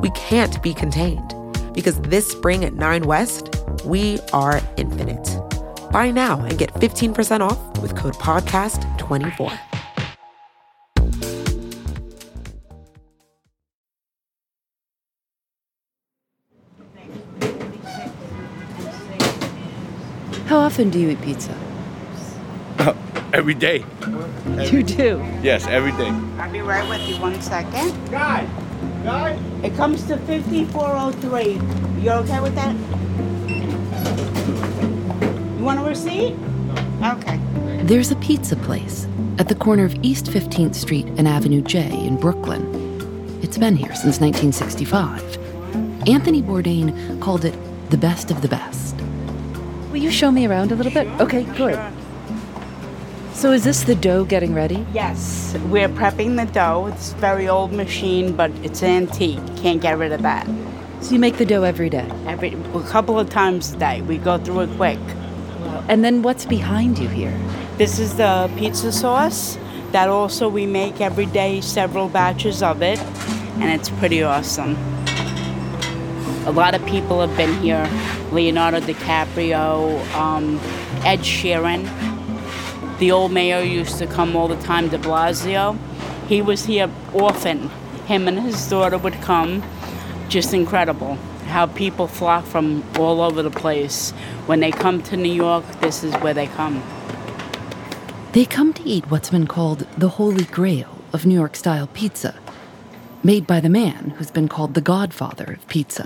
we can't be contained because this spring at 9 West, we are infinite. Buy now and get 15% off with code PODCAST24. How often do you eat pizza? Uh, every day. Every you do? Yes, every day. I'll be right with you one second. Guy! Guy! It comes to 5403. You're okay with that? You want a receipt? Okay. There's a pizza place at the corner of East 15th Street and Avenue J in Brooklyn. It's been here since 1965. Anthony Bourdain called it the best of the best. Will you show me around a little bit? Okay, good. So is this the dough getting ready? Yes, we're prepping the dough. It's a very old machine, but it's antique. Can't get rid of that. So you make the dough every day? Every a couple of times a day. We go through it quick. And then what's behind you here? This is the pizza sauce. That also we make every day, several batches of it, and it's pretty awesome. A lot of people have been here. Leonardo DiCaprio, um, Ed Sheeran. The old mayor used to come all the time, de Blasio. He was here often. Him and his daughter would come. Just incredible how people flock from all over the place. When they come to New York, this is where they come. They come to eat what's been called the holy grail of New York style pizza, made by the man who's been called the godfather of pizza.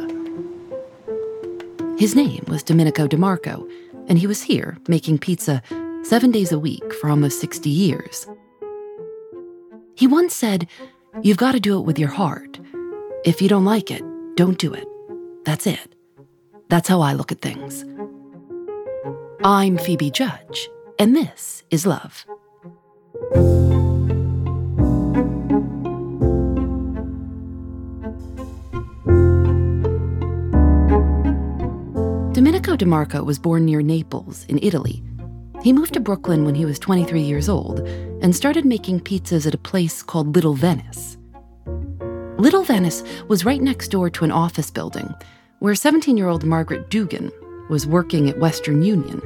His name was Domenico DeMarco, and he was here making pizza seven days a week for almost 60 years. He once said, You've got to do it with your heart. If you don't like it, don't do it. That's it. That's how I look at things. I'm Phoebe Judge, and this is Love. Domenico DeMarco was born near Naples in Italy he moved to Brooklyn when he was 23 years old and started making pizzas at a place called Little Venice. Little Venice was right next door to an office building where 17 year old Margaret Dugan was working at Western Union.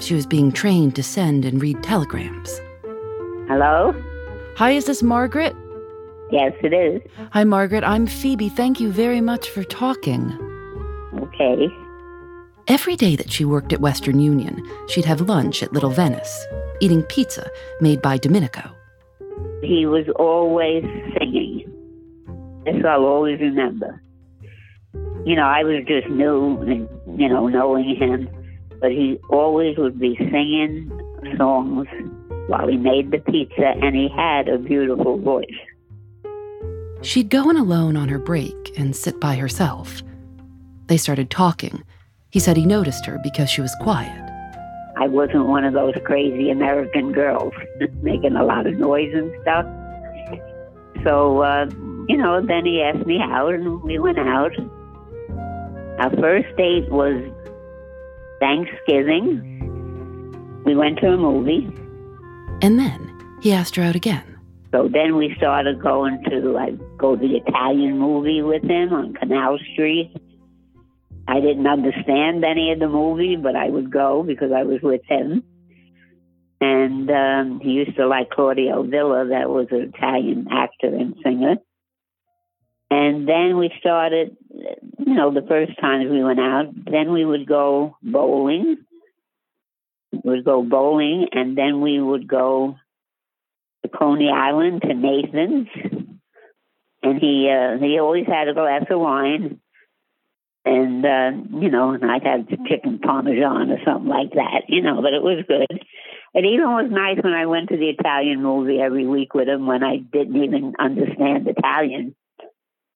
She was being trained to send and read telegrams. Hello? Hi, is this Margaret? Yes, it is. Hi, Margaret. I'm Phoebe. Thank you very much for talking. Okay. Every day that she worked at Western Union, she'd have lunch at Little Venice, eating pizza made by Domenico. He was always singing. This I'll always remember. You know, I was just new and, you know, knowing him, but he always would be singing songs while he made the pizza, and he had a beautiful voice. She'd go in alone on her break and sit by herself. They started talking he said he noticed her because she was quiet. I wasn't one of those crazy American girls making a lot of noise and stuff. So, uh, you know, then he asked me out and we went out. Our first date was Thanksgiving. We went to a movie. And then he asked her out again. So then we started going to, I'd go to the Italian movie with him on Canal Street. I didn't understand any of the movie, but I would go because I was with him. And um, he used to like Claudio Villa, that was an Italian actor and singer. And then we started, you know, the first times we went out, then we would go bowling. We would go bowling, and then we would go to Coney Island to Nathan's. And he uh, he always had a glass of wine, and uh, you know, and I'd have the chicken parmesan or something like that, you know. But it was good. It even was nice when I went to the Italian movie every week with him when I didn't even understand Italian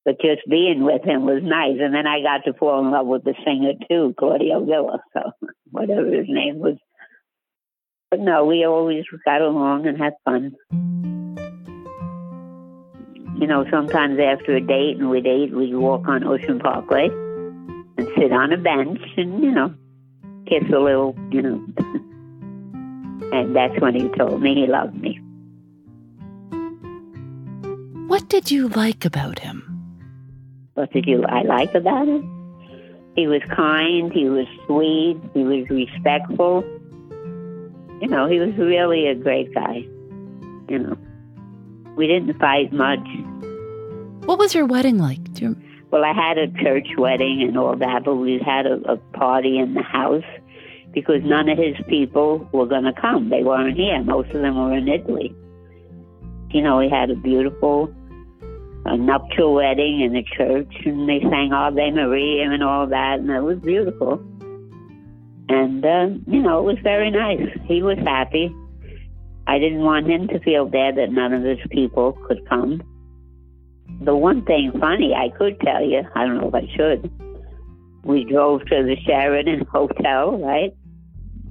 but just being with him was nice. And then I got to fall in love with the singer too, Claudio Villa, so whatever his name was. But no, we always got along and had fun. You know, sometimes after a date and we'd eat, we'd walk on Ocean Parkway and sit on a bench and, you know, kiss a little, you know. and that's when he told me he loved me. What did you like about him? What did you I like about him? He was kind, he was sweet, he was respectful. You know, he was really a great guy. You know, we didn't fight much. What was your wedding like? Do you... Well, I had a church wedding and all that, but we had a, a party in the house because none of his people were going to come. They weren't here. Most of them were in Italy. You know, we had a beautiful a nuptial wedding in the church, and they sang Ave Maria and all that, and it was beautiful. And, uh, you know, it was very nice. He was happy. I didn't want him to feel bad that none of his people could come. The one thing funny I could tell you, I don't know if I should, we drove to the Sheraton Hotel, right?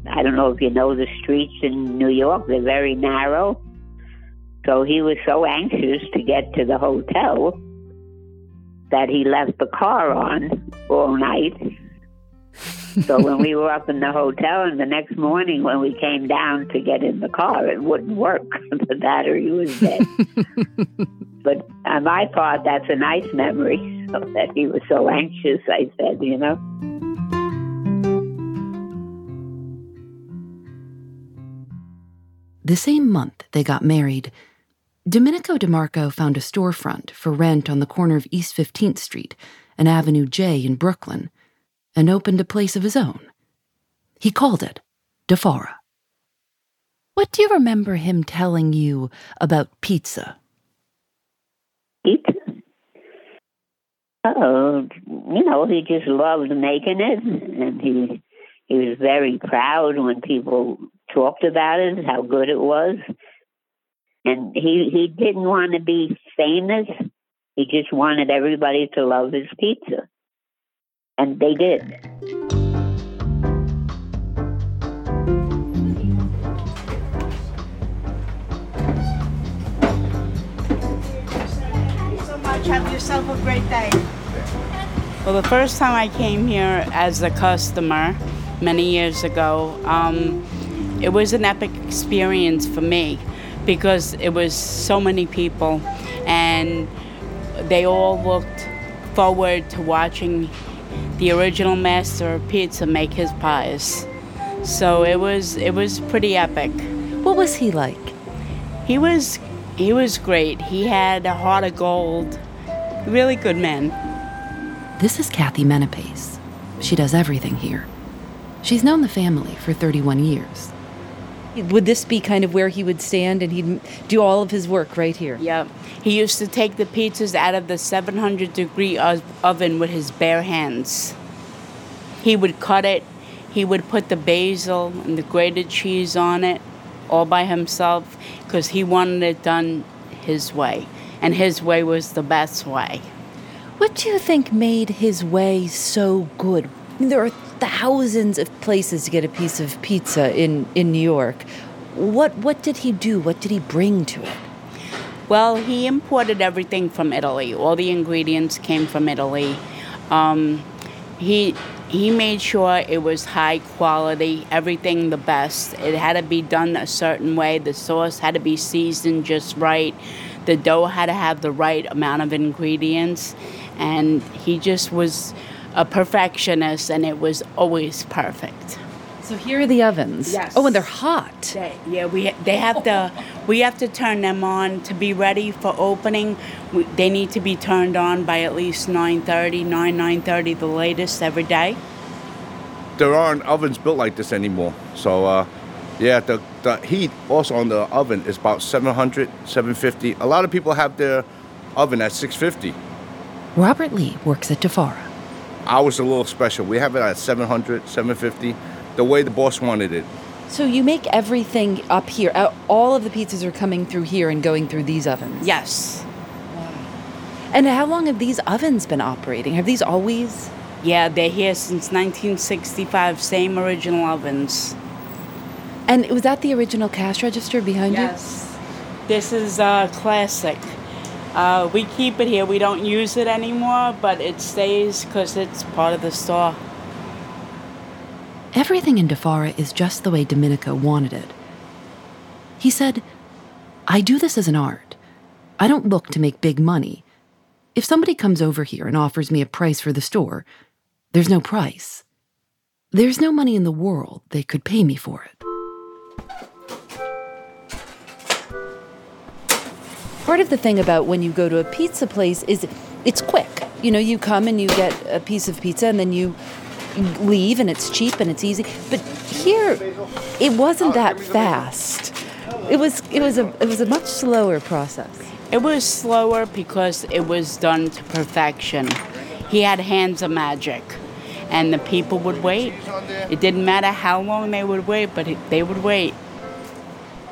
I don't know if you know the streets in New York, they're very narrow. So he was so anxious to get to the hotel that he left the car on all night. So when we were up in the hotel and the next morning when we came down to get in the car, it wouldn't work. the battery was dead. but on my part, that's a nice memory so that he was so anxious, I said, you know. The same month they got married, Domenico DeMarco found a storefront for rent on the corner of East 15th Street and Avenue J in Brooklyn and opened a place of his own. He called it Di Fara. What do you remember him telling you about pizza? Pizza? Oh, you know, he just loved making it, and he he was very proud when people talked about it, how good it was. And he, he didn't want to be famous. He just wanted everybody to love his pizza. And they did. Have yourself a great day. Well, the first time I came here as a customer many years ago, um, it was an epic experience for me because it was so many people and they all looked forward to watching the original master of pizza make his pies. So it was it was pretty epic. What was he like? He was he was great. He had a heart of gold. Really good man. This is Kathy Menapace. She does everything here. She's known the family for 31 years. Would this be kind of where he would stand and he'd do all of his work right here? Yep. He used to take the pizzas out of the 700 degree oven with his bare hands. He would cut it, he would put the basil and the grated cheese on it all by himself because he wanted it done his way. And his way was the best way. What do you think made his way so good? There are thousands of places to get a piece of pizza in, in New York. What, what did he do? What did he bring to it? Well, he imported everything from Italy. All the ingredients came from Italy. Um, he he made sure it was high quality, everything the best. It had to be done a certain way. The sauce had to be seasoned just right. The dough had to have the right amount of ingredients. And he just was a perfectionist, and it was always perfect. So here are the ovens. Yes. Oh, and they're hot. They, yeah, we they have to we have to turn them on to be ready for opening. We, they need to be turned on by at least 9:30, 9 9:30 the latest every day. There aren't ovens built like this anymore. So, uh, yeah, the, the heat also on the oven is about 700, 750. A lot of people have their oven at 650. Robert Lee works at Di Fara. Ours is a little special. We have it at 700, 750, the way the boss wanted it. So you make everything up here. Uh, All of the pizzas are coming through here and going through these ovens. Yes. Wow. And how long have these ovens been operating? Have these always? Yeah, they're here since 1965. Same original ovens. And was that the original cash register behind you? Yes. This is uh, classic. Uh, we keep it here. We don't use it anymore, but it stays because it's part of the store. Everything in Di Fara is just the way Domenico wanted it. He said, I do this as an art. I don't look to make big money. If somebody comes over here and offers me a price for the store, there's no price. There's no money in the world they could pay me for it. Part of the thing about when you go to a pizza place is it's quick. You know, you come and you get a piece of pizza and then you leave and it's cheap and it's easy. But here, it wasn't that fast. It was it was a it was a much slower process. It was slower because it was done to perfection. He had hands of magic, and the people would wait. It didn't matter how long they would wait, but they would wait.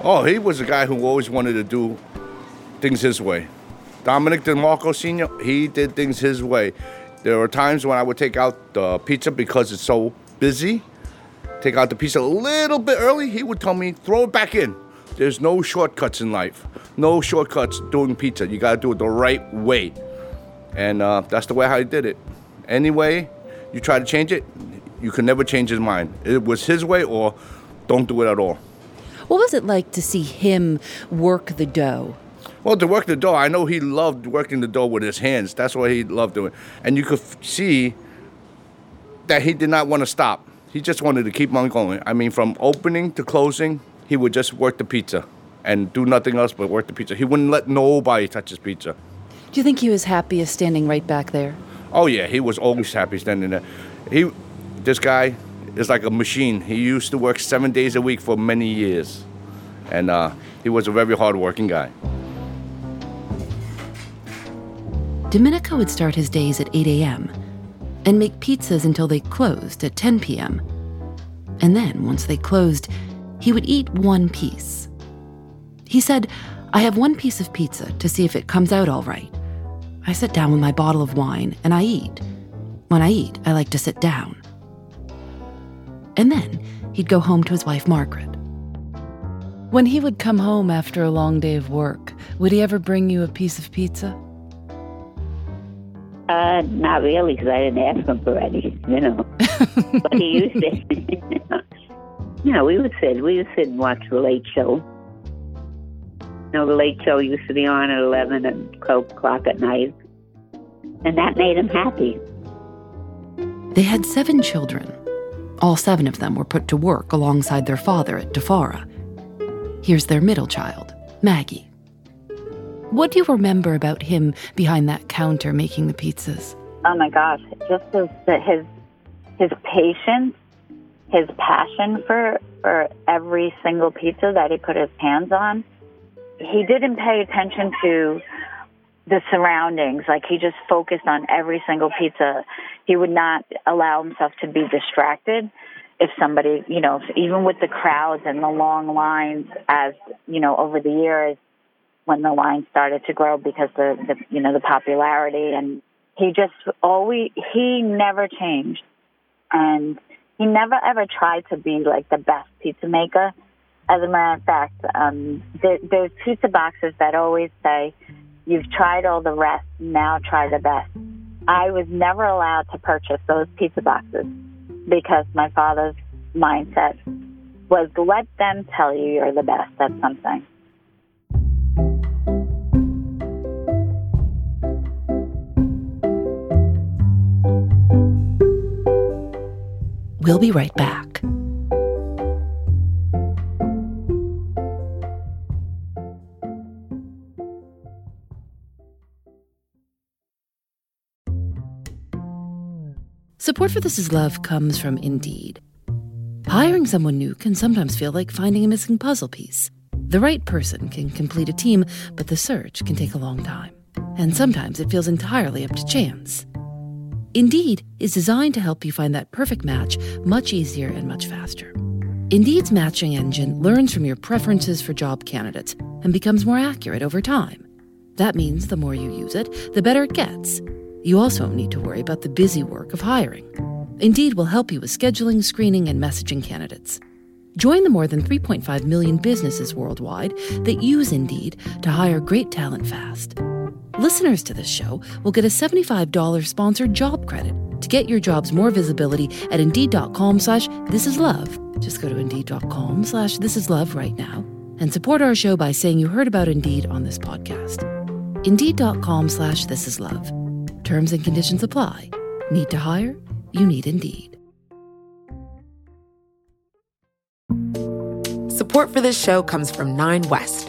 Oh, he was a guy who always wanted to do things his way. Dominic DeMarco Sr., he did things his way. There were times when I would take out the pizza because it's so busy. Take out the pizza a little bit early. He would tell me, throw it back in. There's no shortcuts in life. No shortcuts doing pizza. You got to do it the right way. And uh, that's the way how he did it. Anyway, you try to change it, you can never change his mind. It was his way or don't do it at all. What was it like to see him work the dough? Well, to work the dough, I know he loved working the dough with his hands. That's what he loved doing. And you could see that he did not want to stop. He just wanted to keep on going. I mean, from opening to closing, he would just work the pizza and do nothing else but work the pizza. He wouldn't let nobody touch his pizza. Do you think he was happiest standing right back there? Oh yeah, he was always happy standing there. He, this guy, is like a machine. He used to work seven days a week for many years, and uh, he was a very hardworking guy. Domenico would start his days at 8 a.m. and make pizzas until they closed at 10 p.m. And then, once they closed, he would eat one piece. He said, I have one piece of pizza to see if it comes out all right. I sit down with my bottle of wine and I eat. When I eat, I like to sit down. And then he'd go home to his wife, Margaret. When he would come home after a long day of work, would he ever bring you a piece of pizza? Uh, not really, because I didn't ask him for any, you know. but he used to. you know, we would sit, we would sit and watch the Late Show. You know, the Late Show used to be on at eleven and twelve o'clock at night, and that made him happy. They had seven children. All seven of them were put to work alongside their father at Di Fara. Here's their middle child, Maggie. What do you remember about him behind that counter making the pizzas? oh my gosh, just his his his patience, his passion for for every single pizza that he put his hands on. He didn't pay attention to the surroundings. Like he just focused on every single pizza. He would not allow himself to be distracted if somebody, you know, even with the crowds and the long lines as, you know, over the years when the line started to grow because the, the you know the popularity. And he just always he never changed. And he never ever tried to be like the best pizza maker. As a matter of fact um there, there's pizza boxes that always say you've tried all the rest now try the best. I was never allowed to purchase those pizza boxes because my father's mindset was let them tell you you're the best at something. We'll be right back. Support for This Is Love comes from Indeed. Hiring someone new can sometimes feel like finding a missing puzzle piece. The right person can complete a team, but the search can take a long time. And sometimes it feels entirely up to chance. Indeed is designed to help you find that perfect match much easier and much faster. Indeed's matching engine learns from your preferences for job candidates and becomes more accurate over time. That means the more you use it, the better it gets. You also need to worry about the busy work of hiring. Indeed will help you with scheduling, screening, and messaging candidates. Join the more than 3.5 million businesses worldwide that use Indeed to hire great talent fast. Listeners to this show will get a $75 sponsored job credit to get your jobs more visibility at Indeed.com slash This Is Love. Just go to Indeed.com slash This Is Love right now and support our show by saying you heard about Indeed on this podcast. Indeed.com slash This Is Love. Terms and conditions apply. Need to hire? You need Indeed. Support for this show comes from Nine West.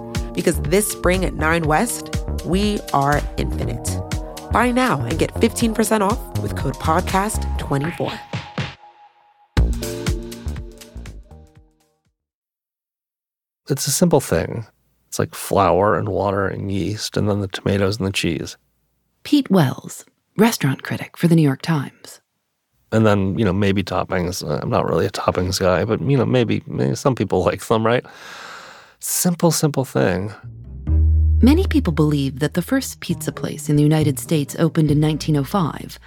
because this spring at 9 West, we are infinite. Buy now and get 15% off with code PODCAST24. It's a simple thing. It's like flour and water and yeast, and then the tomatoes and the cheese. Pete Wells, restaurant critic for the New York Times. And then, you know, maybe toppings. I'm not really a toppings guy, but, you know, maybe, maybe some people like them, right? Simple, simple thing. Many people believe that the first pizza place in the United States opened in 1905,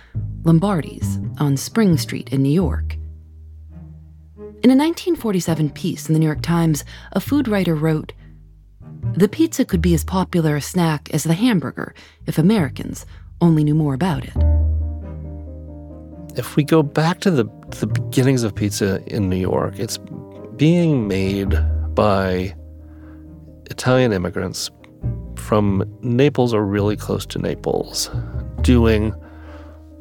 Lombardi's, on Spring Street in New York. In a 1947 piece in the New York Times, a food writer wrote The pizza could be as popular a snack as the hamburger if Americans only knew more about it. If we go back to the, the beginnings of pizza in New York, it's being made by Italian immigrants from Naples or really close to Naples, doing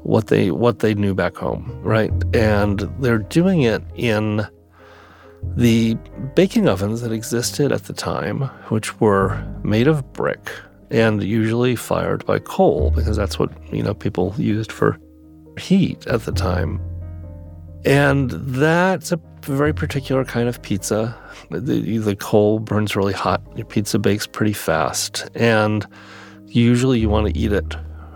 what they what they knew back home, right? And they're doing it in the baking ovens that existed at the time, which were made of brick and usually fired by coal because that's what you know people used for heat at the time. And that's a very particular kind of pizza. The, the coal burns really hot. Your pizza bakes pretty fast, and usually you want to eat it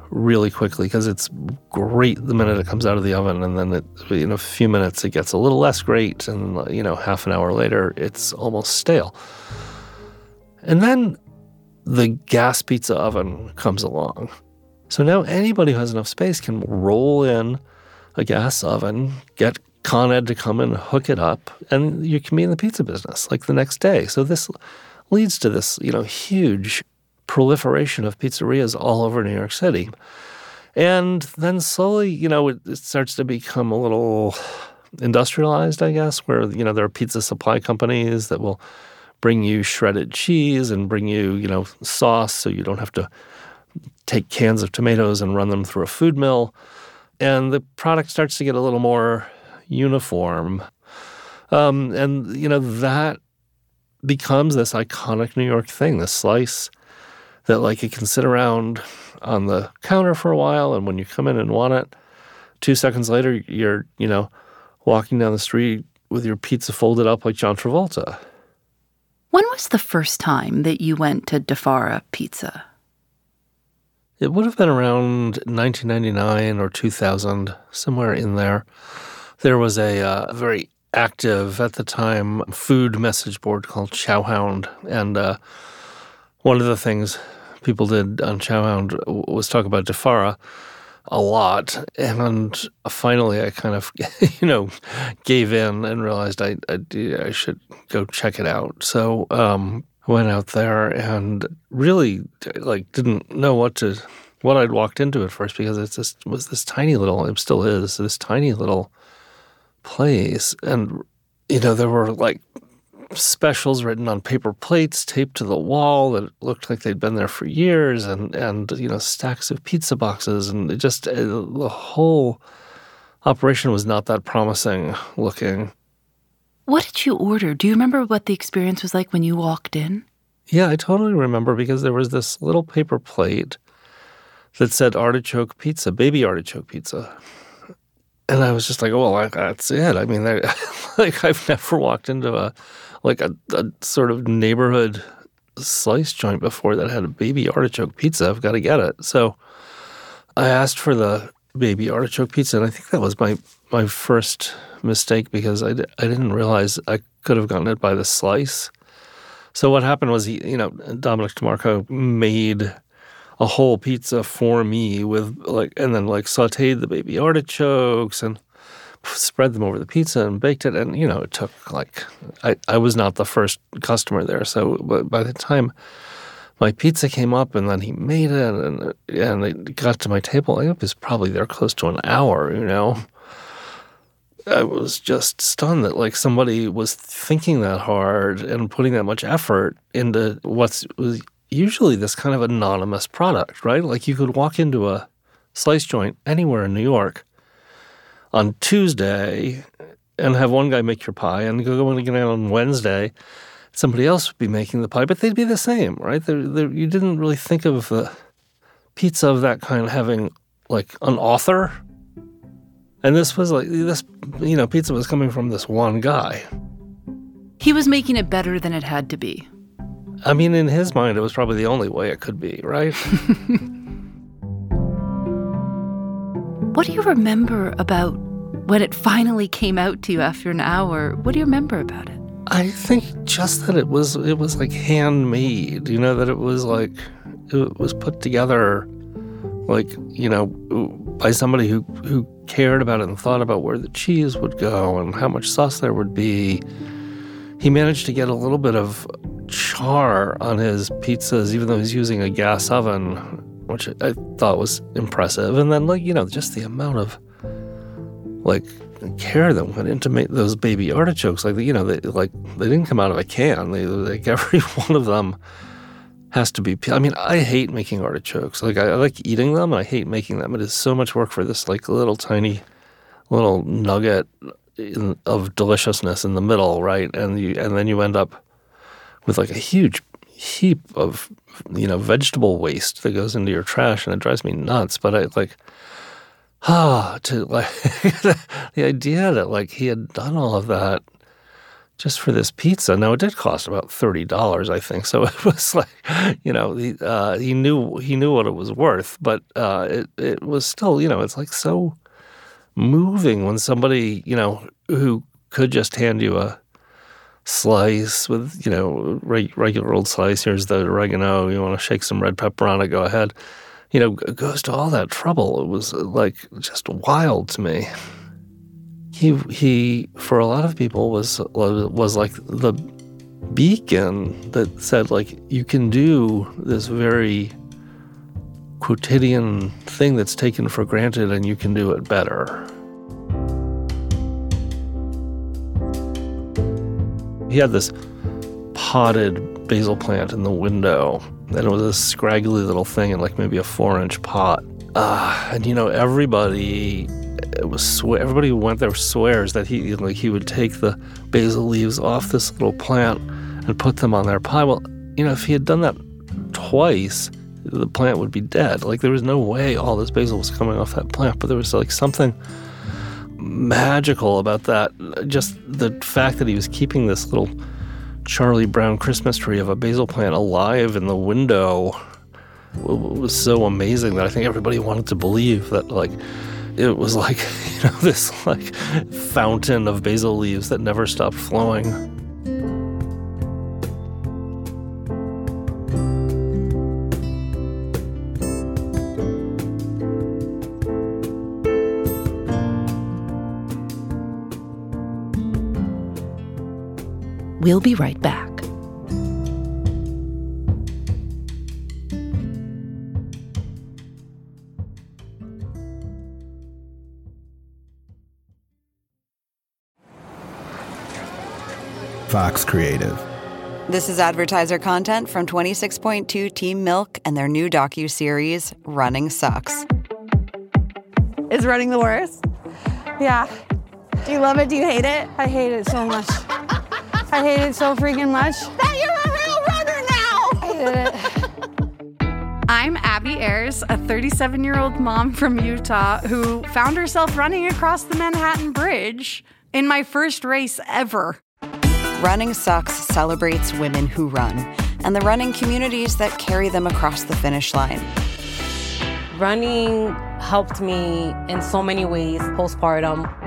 really quickly because it's great the minute it comes out of the oven, and then it, in a few minutes it gets a little less great, and you know half an hour later it's almost stale. And then the gas pizza oven comes along. So now anybody who has enough space can roll in a gas oven, get Con Ed to come and hook it up, and you can be in the pizza business like the next day. So this leads to this, you know, huge proliferation of pizzerias all over New York City. And then slowly, you know, it, it starts to become a little industrialized, I guess, where, you know, there are pizza supply companies that will bring you shredded cheese and bring you, you know, sauce so you don't have to take cans of tomatoes and run them through a food mill. And the product starts to get a little more uniform. Um, and, you know, that becomes this iconic New York thing, this slice that, like, you can sit around on the counter for a while. And when you come in and want it, two seconds later, you're, you know, walking down the street with your pizza folded up like John Travolta. When was the first time that you went to Di Fara Pizza? It would have been around 1999 or 2000, somewhere in there. There was a uh, very active at the time food message board called Chowhound, and uh, one of the things people did on Chowhound was talk about Di Fara a lot, and finally I kind of you know gave in and realized I I, I should go check it out. So um, went out there and really like didn't know what to what I'd walked into at first because it just was this tiny little it still is this tiny little place and you know there were like specials written on paper plates taped to the wall that looked like they'd been there for years and and you know stacks of pizza boxes and it just uh, the whole operation was not that promising looking what did you order? Do you remember what the experience was like when you walked in? Yeah, I totally remember because there was this little paper plate that said artichoke pizza, baby artichoke pizza. And I was just like, well, that's it. I mean, I, like I've never walked into a like a, a sort of neighborhood slice joint before that had a baby artichoke pizza. I've got to get it. So I asked for the baby artichoke pizza, and I think that was my my first mistake because I, I didn't realize I could have gotten it by the slice. So what happened was he, you know, Dominic DeMarco made a whole pizza for me with like, and then like sauteed the baby artichokes and spread them over the pizza and baked it. And you know, it took like I, I was not the first customer there, so but by the time my pizza came up and then he made it and and it got to my table, it was probably there close to an hour. You know. I was just stunned that like somebody was thinking that hard and putting that much effort into what's was usually this kind of anonymous product, right? Like you could walk into a slice joint anywhere in New York on Tuesday and have one guy make your pie and go again on Wednesday somebody else would be making the pie, but they'd be the same, right? They're, they're, you didn't really think of the pizza of that kind having like an author and this was like this, you know, pizza was coming from this one guy. He was making it better than it had to be. I mean, in his mind, it was probably the only way it could be, right? what do you remember about when it finally came out to you after an hour? What do you remember about it? I think just that it was it was like handmade, you know, that it was like it was put together like, you know, by somebody who who cared about it and thought about where the cheese would go and how much sauce there would be. He managed to get a little bit of char on his pizzas, even though he's using a gas oven, which I thought was impressive. And then, like, you know, just the amount of like care that went into make those baby artichokes. Like, you know, they like they didn't come out of a can. They like every one of them has to be. I mean, I hate making artichokes. Like I, I like eating them. and I hate making them. It is so much work for this like little tiny, little nugget in, of deliciousness in the middle, right? And you and then you end up with like a huge heap of you know vegetable waste that goes into your trash, and it drives me nuts. But I like. Ah, to like the idea that like he had done all of that just for this pizza. Now it did cost about thirty dollars, I think. So it was like, you know, he, uh, he knew he knew what it was worth, but uh, it it was still, you know, it's like so moving when somebody, you know, who could just hand you a slice with, you know, regular old slice. Here's the oregano. You want to shake some red pepper on it? Go ahead. You know, goes to all that trouble. It was uh, like just wild to me he he for a lot of people was was like the beacon that said like you can do this very quotidian thing that's taken for granted and you can do it better. He had this potted basil plant in the window, and it was a scraggly little thing in like maybe a four inch pot. Uh, and you know, everybody it was everybody who went there swears that he like he would take the basil leaves off this little plant and put them on their pie. Well, you know, if he had done that twice, the plant would be dead. Like there was no way all this basil was coming off that plant, but there was like something magical about that. Just the fact that he was keeping this little Charlie Brown Christmas tree of a basil plant alive in the window was so amazing that I think everybody wanted to believe that like it was like you know this like fountain of basil leaves that never stopped flowing. We'll be right back. Fox Creative. This is advertiser content from 26.2 Team Milk and their new docu-series Running Sucks. Is running the worst? Yeah. Do you love it? Do you hate it? I hate it so much. I hate it so freaking much. That you're a real runner now. I hated it. I'm Abby Ayers, a 37 year old mom from Utah who found herself running across the Manhattan Bridge in my first race ever. Running Sucks celebrates women who run and the running communities that carry them across the finish line. Running helped me in so many ways postpartum.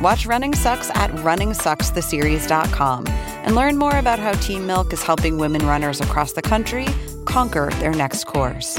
Watch Running Sucks at runningsuckstheseries.com and learn more about how Team Milk is helping women runners across the country conquer their next course.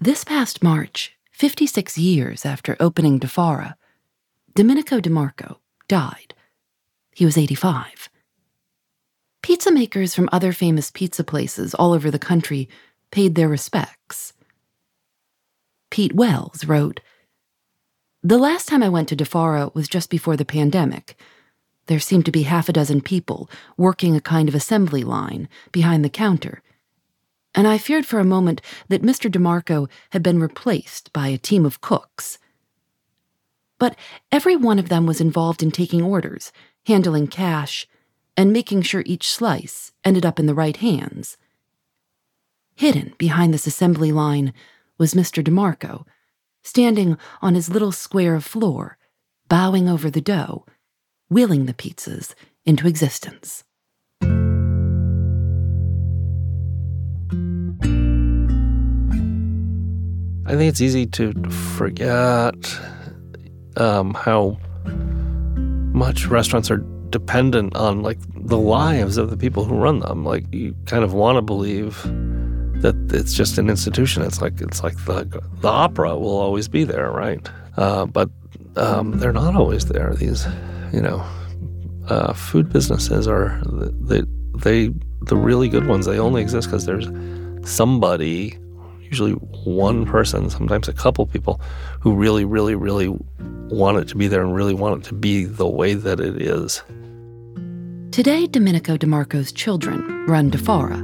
This past March, 56 years after opening Di Fara, Domenico DeMarco died. He was 85. Pizza makers from other famous pizza places all over the country paid their respects. Pete Wells wrote The last time I went to Di Fara was just before the pandemic. There seemed to be half a dozen people working a kind of assembly line behind the counter and I feared for a moment that Mr. DeMarco had been replaced by a team of cooks. But every one of them was involved in taking orders, handling cash, and making sure each slice ended up in the right hands. Hidden behind this assembly line was Mr. DeMarco, standing on his little square of floor, bowing over the dough, wheeling the pizzas into existence. I think it's easy to forget um, how much restaurants are dependent on like the lives of the people who run them. Like you kind of want to believe that it's just an institution. It's like it's like the the opera will always be there, right? Uh, but um, they're not always there. These, you know, uh, food businesses are they they the really good ones. They only exist because there's somebody usually one hmm. person, sometimes a couple people, who really, really, really want it to be there and really want it to be the way that it is. Today, Domenico DeMarco's children run Di Fara.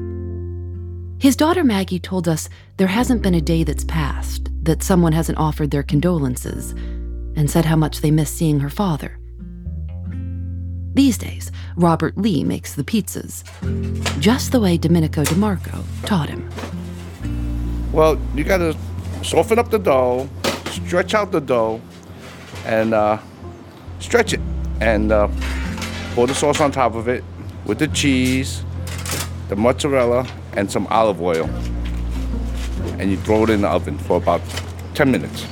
His daughter Maggie told us there hasn't been a day that's passed that someone hasn't offered their condolences and said how much they miss seeing her father. These days, Robert Lee makes the pizzas, just the way Domenico DeMarco taught him. Well, you got to soften up the dough, stretch out the dough, and uh, stretch it. And uh, pour the sauce on top of it with the cheese, the mozzarella, and some olive oil. And you throw it in the oven for about 10 minutes.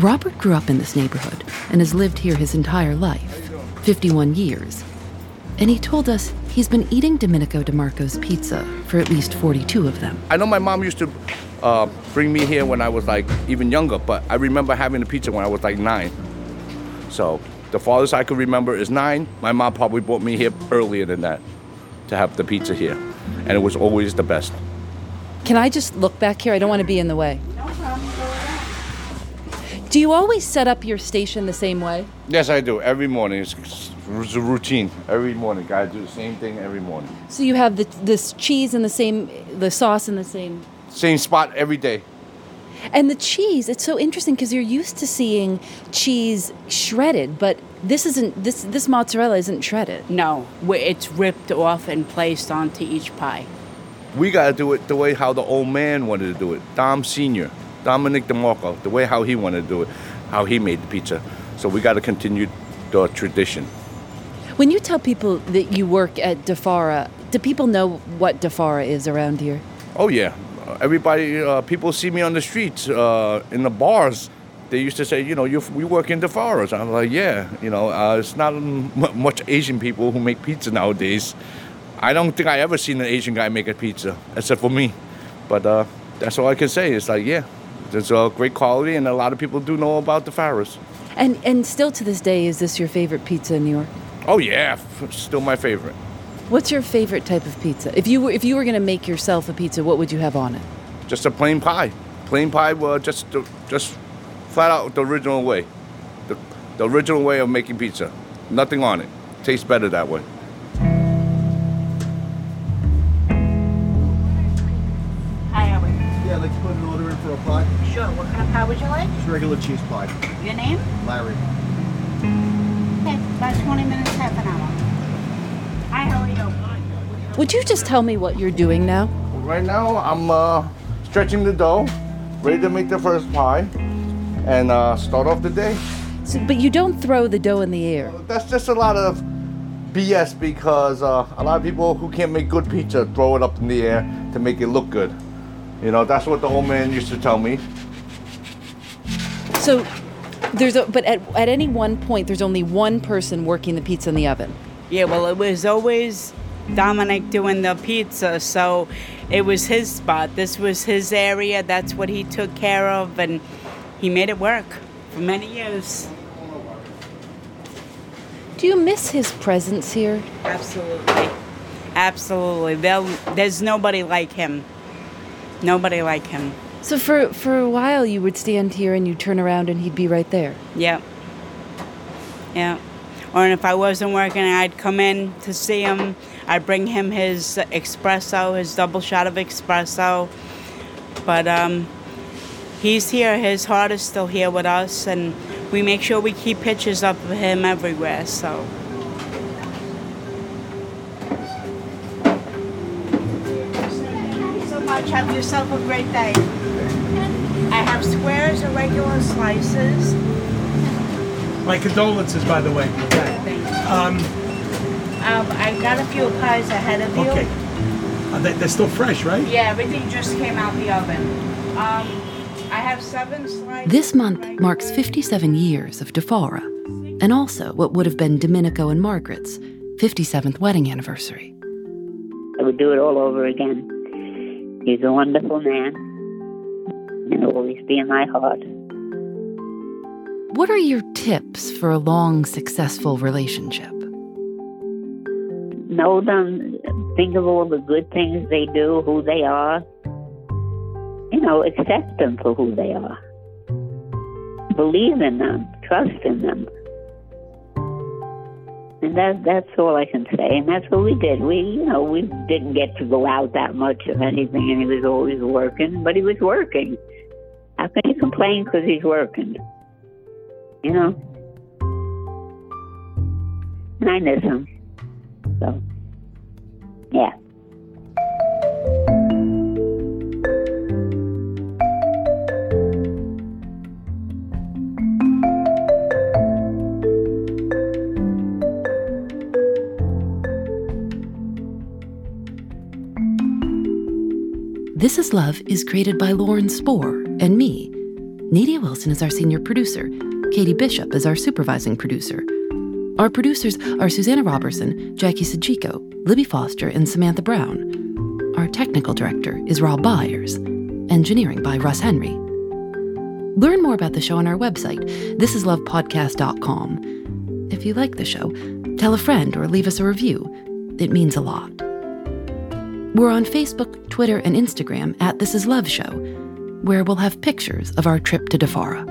Robert grew up in this neighborhood and has lived here his entire life 51 years. And he told us he's been eating Domenico DeMarco's pizza for at least 42 of them. I know my mom used to uh, bring me here when I was like even younger, but I remember having the pizza when I was like nine. So the farthest I could remember is nine. My mom probably brought me here earlier than that to have the pizza here, and it was always the best. Can I just look back here? I don't want to be in the way. Do you always set up your station the same way? Yes, I do. Every morning. It's, it's a routine. Every morning. Gotta do the same thing every morning. So you have the, this cheese in the same, the sauce in the same. Same spot every day. And the cheese, it's so interesting because you're used to seeing cheese shredded, but this isn't this this mozzarella isn't shredded. No, it's ripped off and placed onto each pie. We gotta do it the way how the old man wanted to do it. Dom Senior, Dominic DeMarco, the way how he wanted to do it, how he made the pizza. So we gotta continue the tradition. When you tell people that you work at Di Fara, do people know what Di Fara is around here? Oh yeah, everybody, uh, people see me on the streets, uh, in the bars. They used to say, you know, you we work in forest. I'm like, yeah, you know, uh, it's not m- much Asian people who make pizza nowadays. I don't think I ever seen an Asian guy make a pizza, except for me. But uh, that's all I can say. It's like, yeah, it's a great quality, and a lot of people do know about the Farris. And and still to this day, is this your favorite pizza in New York? Oh yeah, still my favorite. What's your favorite type of pizza? If you were if you were going to make yourself a pizza, what would you have on it? Just a plain pie. Plain pie, well, just just flat out the original way. The, the original way of making pizza. Nothing on it. Tastes better that way. What kind of pie would you like? Just regular cheese pie. Your name? Larry. Okay, about 20 minutes, half an hour. Hi, how are you? Would you just tell me what you're doing now? Right now, I'm uh, stretching the dough, ready to make the first pie, and uh, start off the day. So, but you don't throw the dough in the air. That's just a lot of BS because uh, a lot of people who can't make good pizza throw it up in the air to make it look good. You know, that's what the old man used to tell me. So there's a but at at any one point there's only one person working the pizza in the oven. Yeah, well, it was always Dominic doing the pizza, so it was his spot. This was his area. That's what he took care of, and he made it work for many years. Do you miss his presence here? Absolutely. Absolutely. They'll, there's nobody like him. Nobody like him. So for for a while you would stand here and you'd turn around and he'd be right there. Yeah. Yeah. Or if I wasn't working, I'd come in to see him. I'd bring him his espresso, his double shot of espresso. But um, he's here. His heart is still here with us, and we make sure we keep pictures of him everywhere. So. so much. Have yourself a great day. I have squares and regular slices. My condolences, by the way. Um, Um, I got a few pies ahead of you. okay. Uh, they, they're still fresh, right? Yeah, everything just came out the oven. Um, I have seven slices. This month marks 57 years of Di Fara, and also what would have been Domenico and Margaret's 57th wedding anniversary. I would do it all over again. He's a wonderful man and always be in my heart. What are your tips for a long, successful relationship? Know them, think of all the good things they do, who they are. You know, accept them for who they are. Believe in them, trust in them. And that that's all I can say. And that's what we did. We you know, we didn't get to go out that much of anything and he was always working, but he was working. How can you complain because he's working? You know? And I miss him. So yeah. This Is Love is created by Lauren Spohr and me. Nadia Wilson is our senior producer. Katie Bishop is our supervising producer. Our producers are Susanna Robertson, Jackie Sajico, Libby Foster, and Samantha Brown. Our technical director is Rob Byers. Engineering by Russ Henry. Learn more about the show on our website, thisislovepodcast.com. If you like the show, tell a friend or leave us a review. It means a lot. We're on Facebook, Twitter, and Instagram at This Is Love Show, where we'll have pictures of our trip to Di Fara.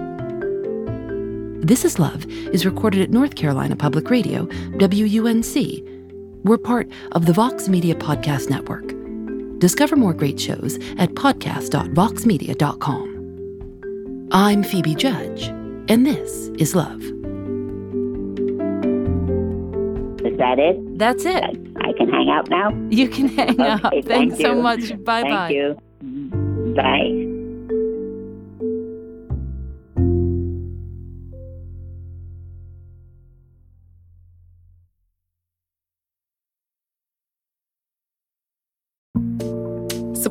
This Is Love is recorded at North Carolina Public Radio, WUNC. We're part of the Vox Media Podcast Network. Discover more great shows at podcast.voxmedia.com. I'm Phoebe Judge, and this is Love. Is that it? That's it. I can hang out now? You can hang Okay, thank Thanks so much. Bye bye. Thank you. Bye.